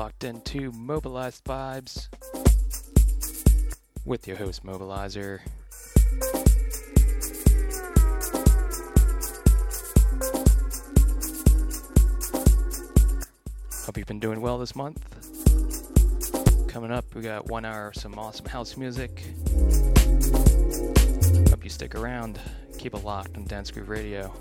Locked into Mobelized Vibez with your host, Mobilizer. Hope you've been doing well this month. Coming up, we got one hour of some awesome house music. Hope you stick around. Keep it locked on Dance Groove Radio.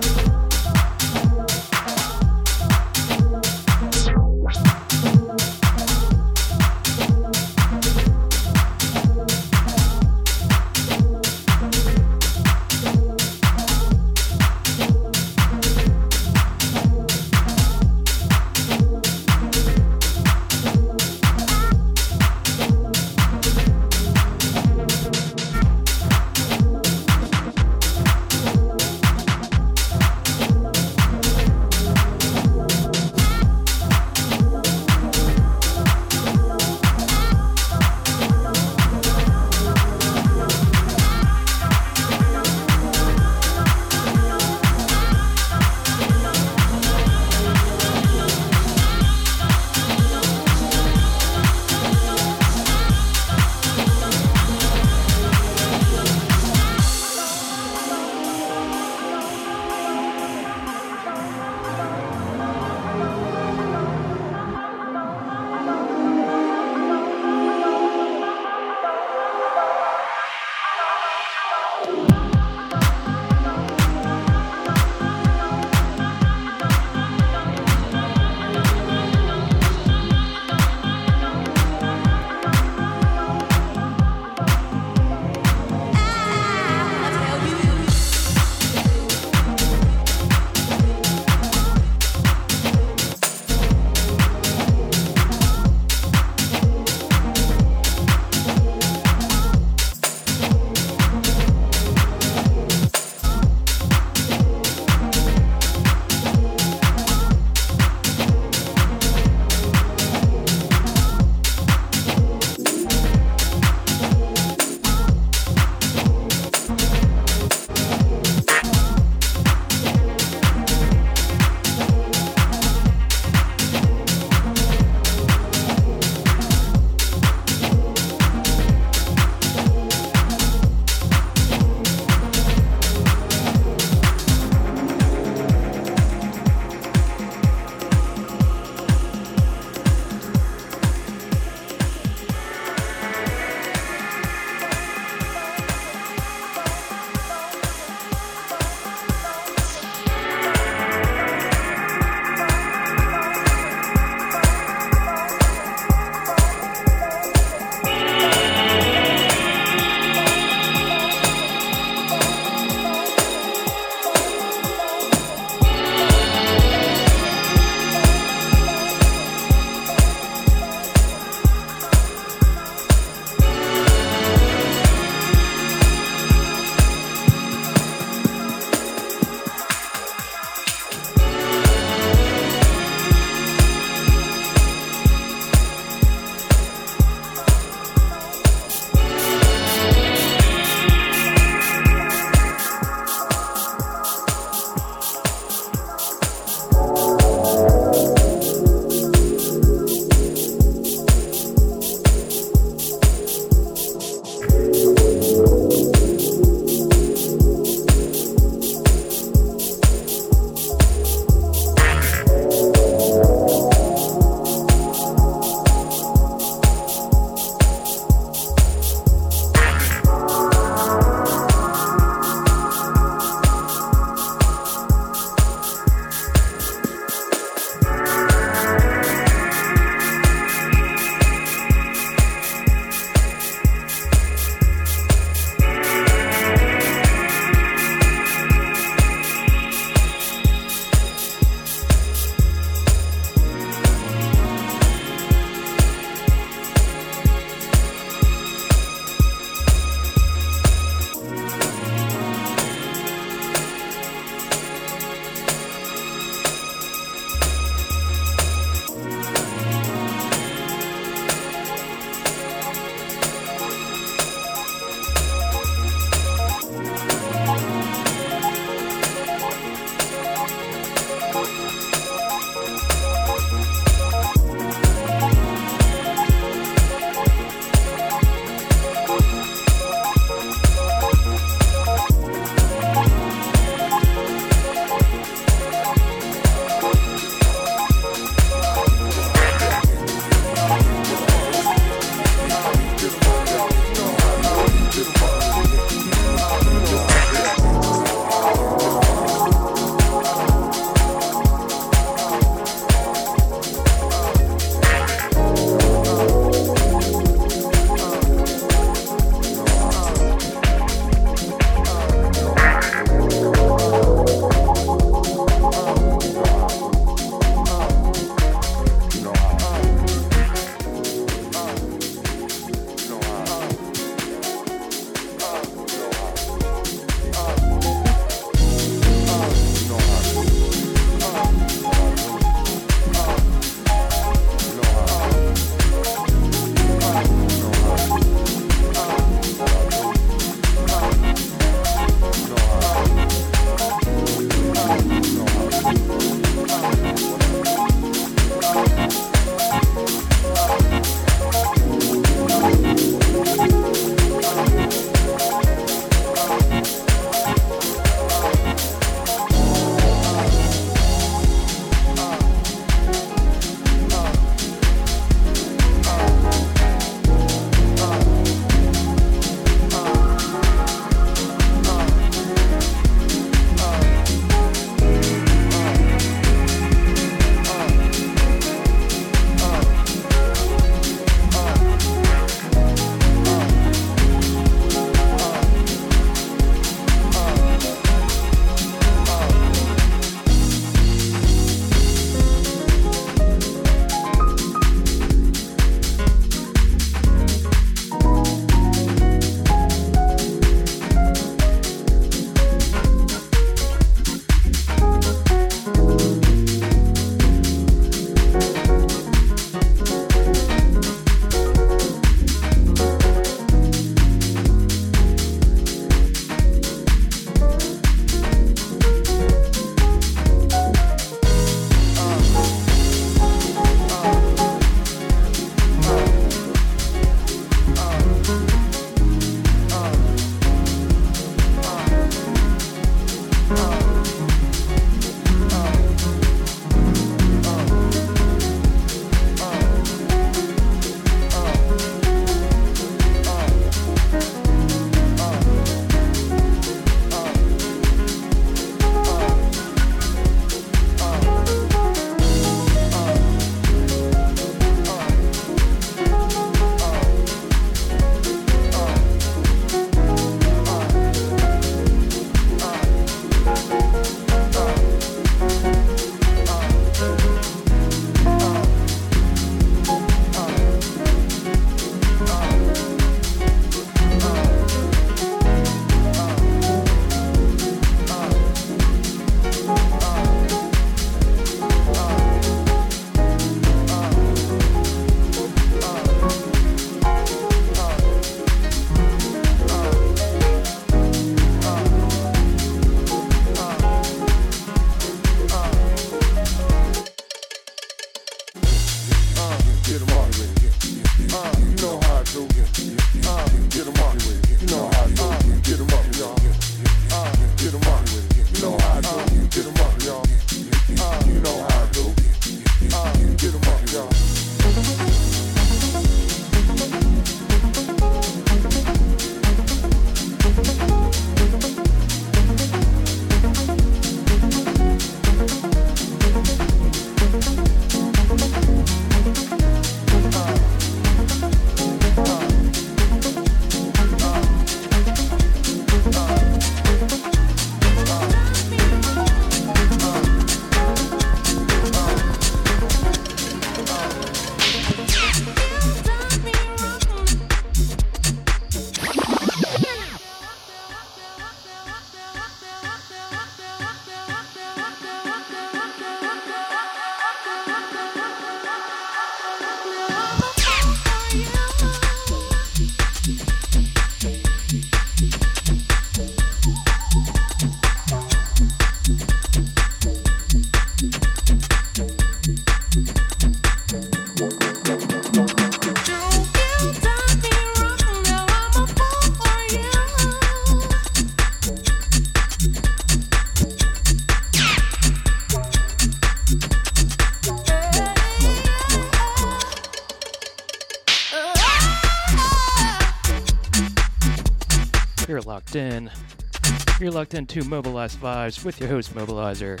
Locked into Mobelized Vibez with your host, Mobilizer.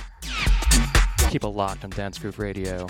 Keep it locked on Dance Groove Radio.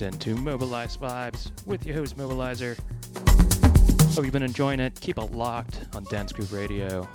Locked into Mobelized Vibez with your host Mobilizer. Hope you've been enjoying it. Keep it locked on Dance Groove Radio.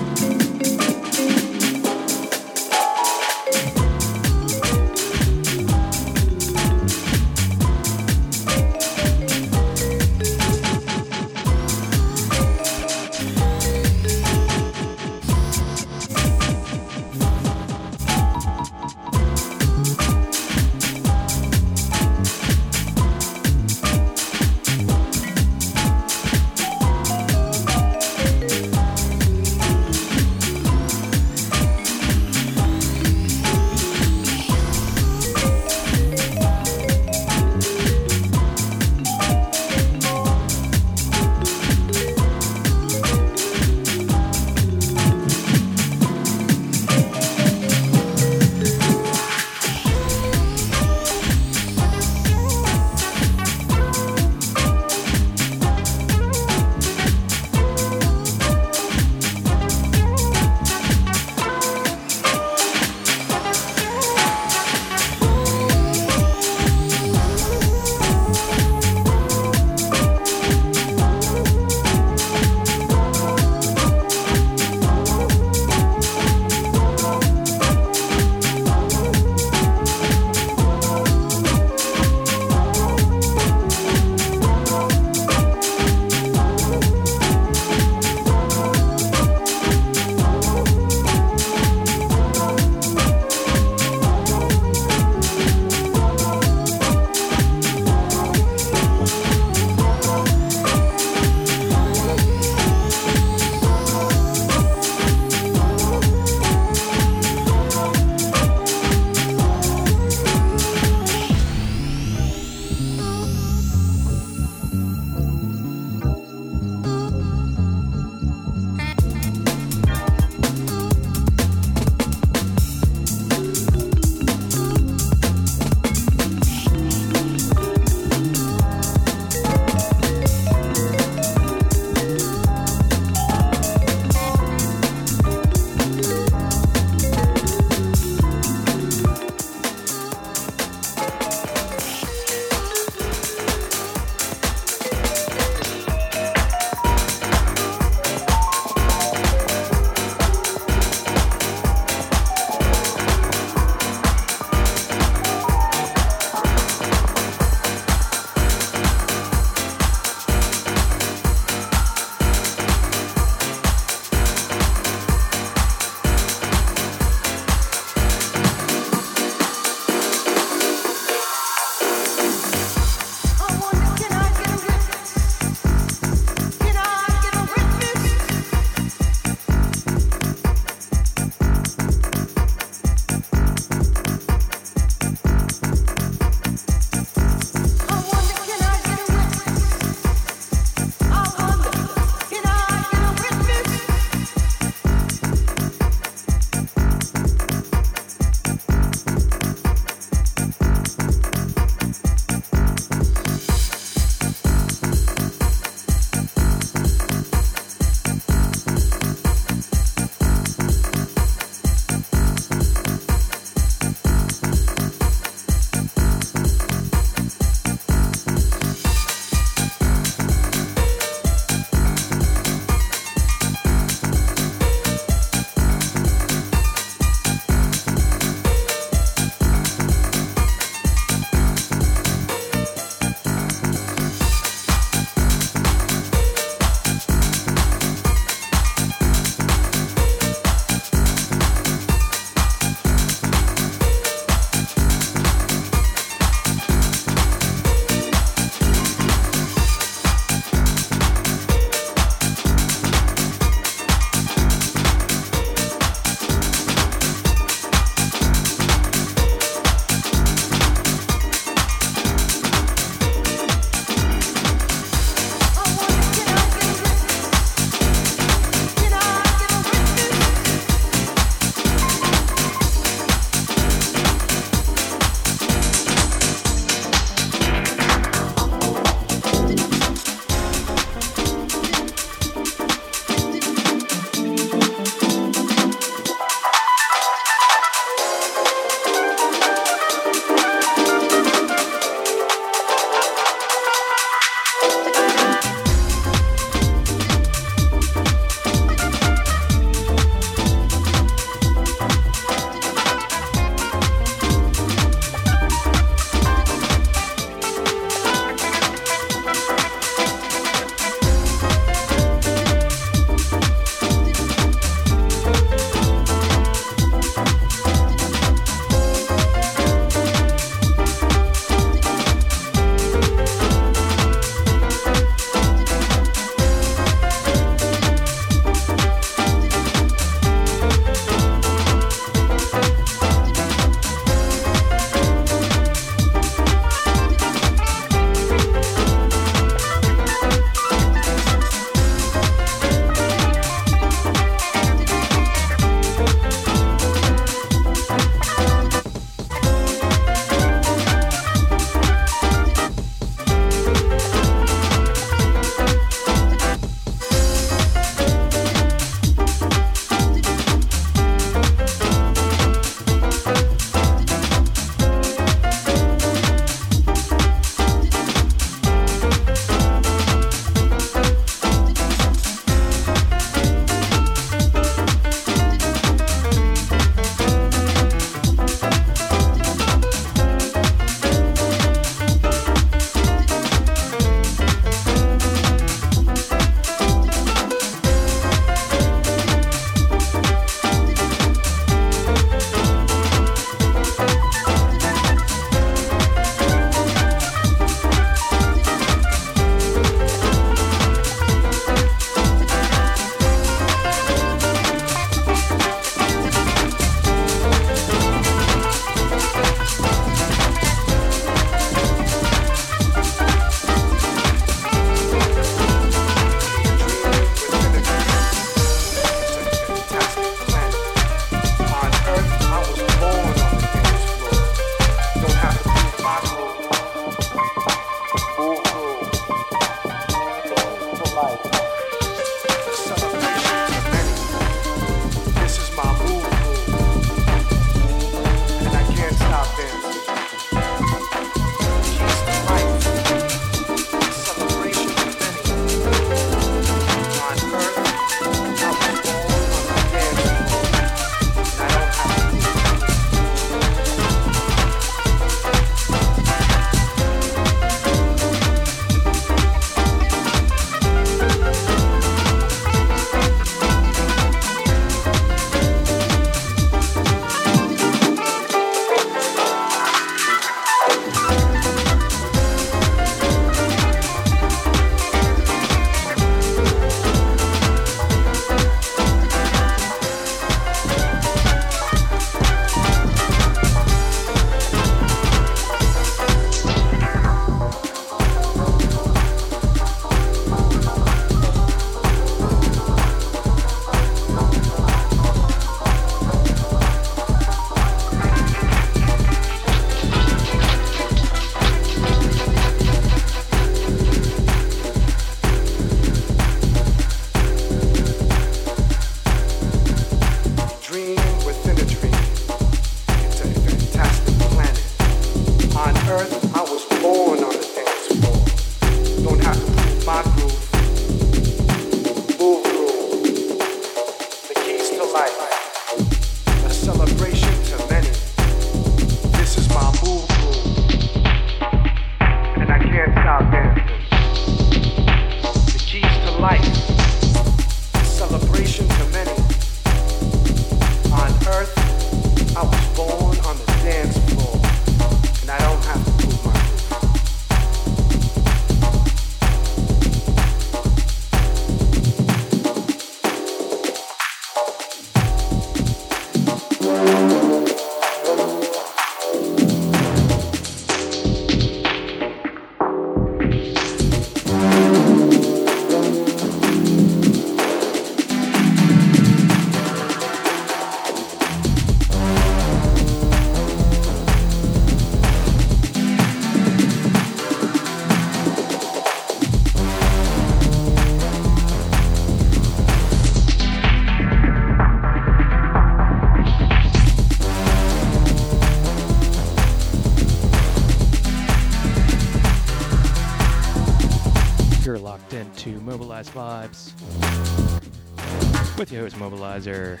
With your host Mobilizer.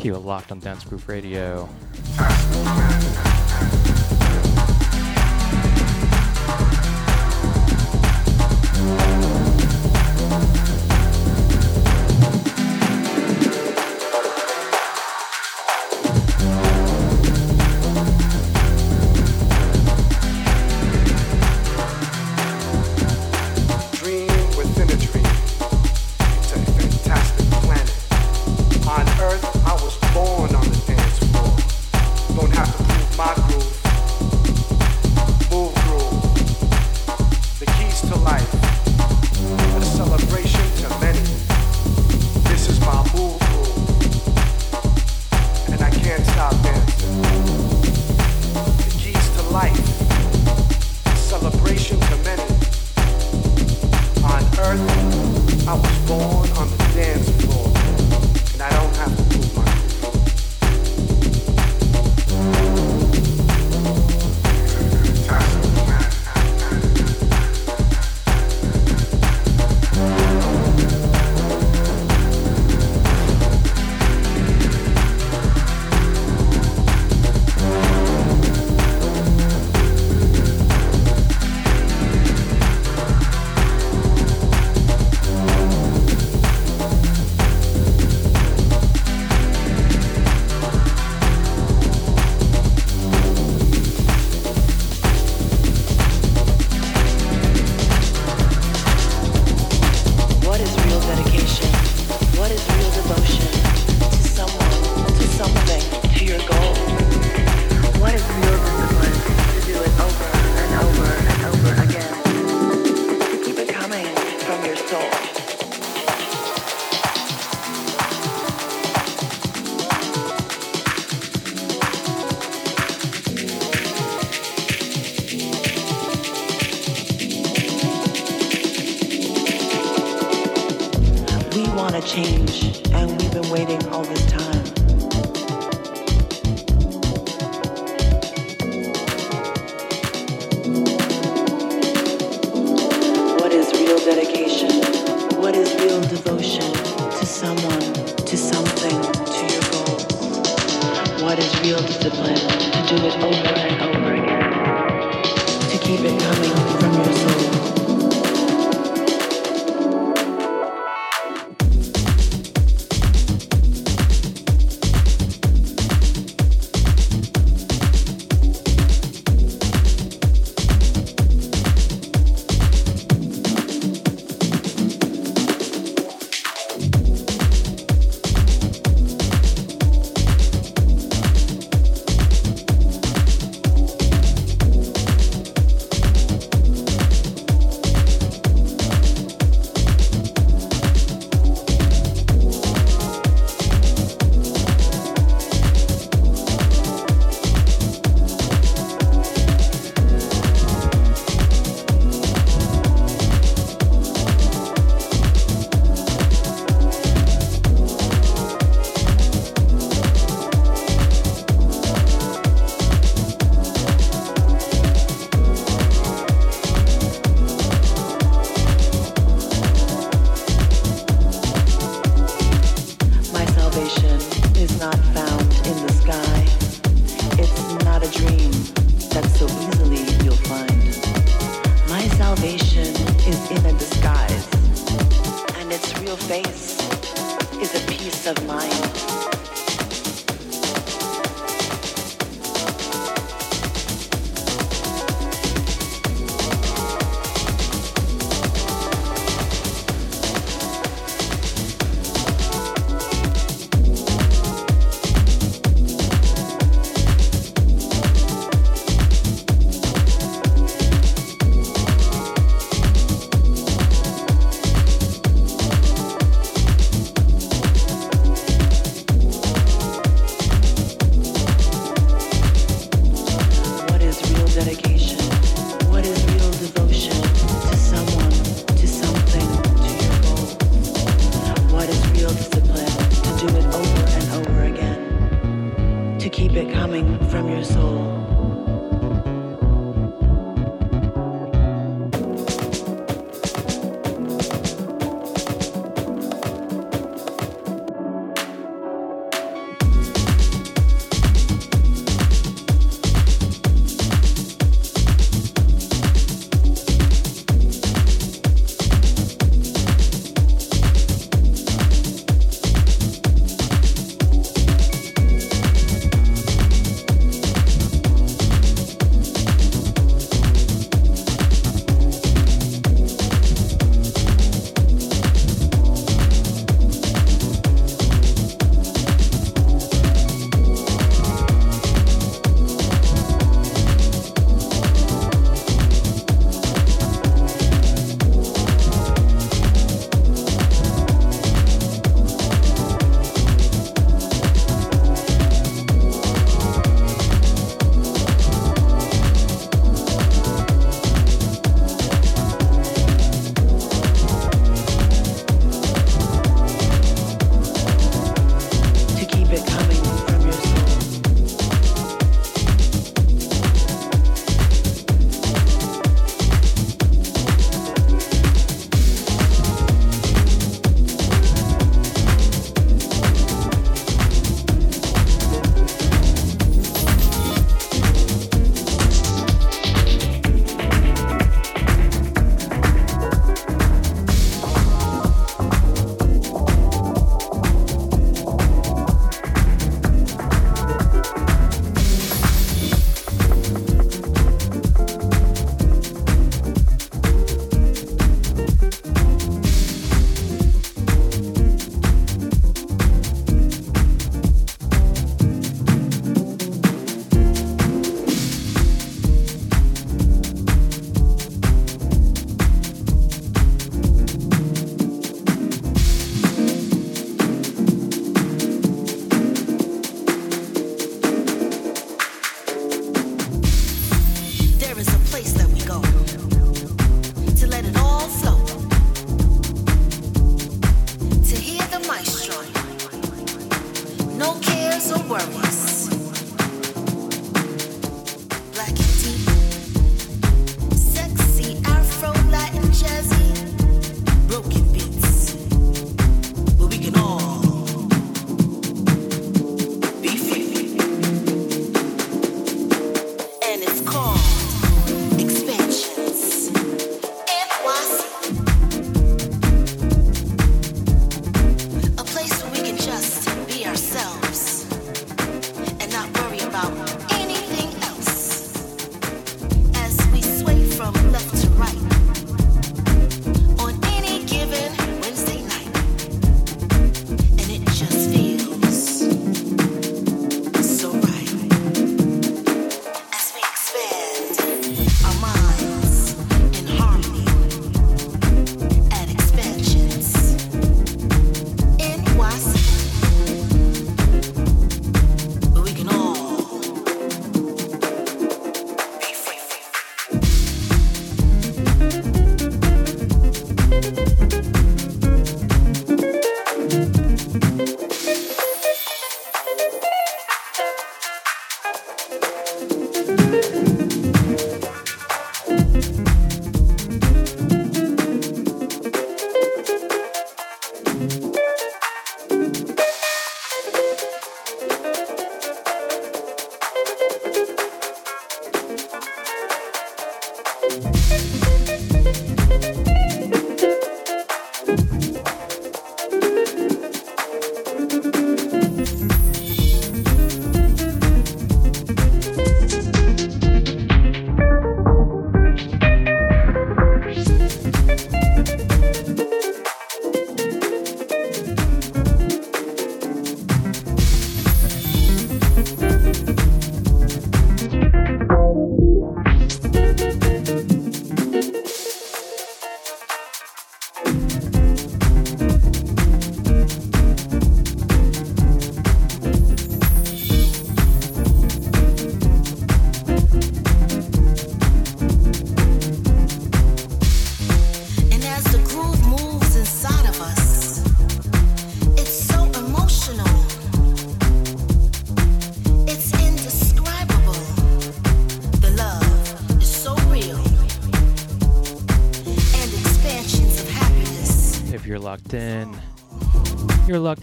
Keep it locked on Dance Groove Radio.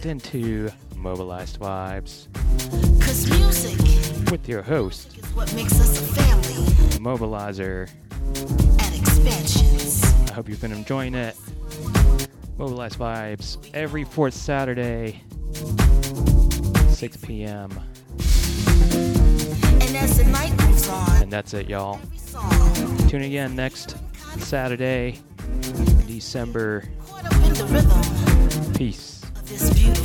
Into Mobelized Vibez. Cause music with your host, is what makes us a family Mobilizer. at Expansions. I hope you've been enjoying it. Mobelized Vibez every fourth Saturday, 6 p.m. And as the night moves on, And that's it, y'all. Tune again next Saturday, December. caught up in the rhythm Peace. Of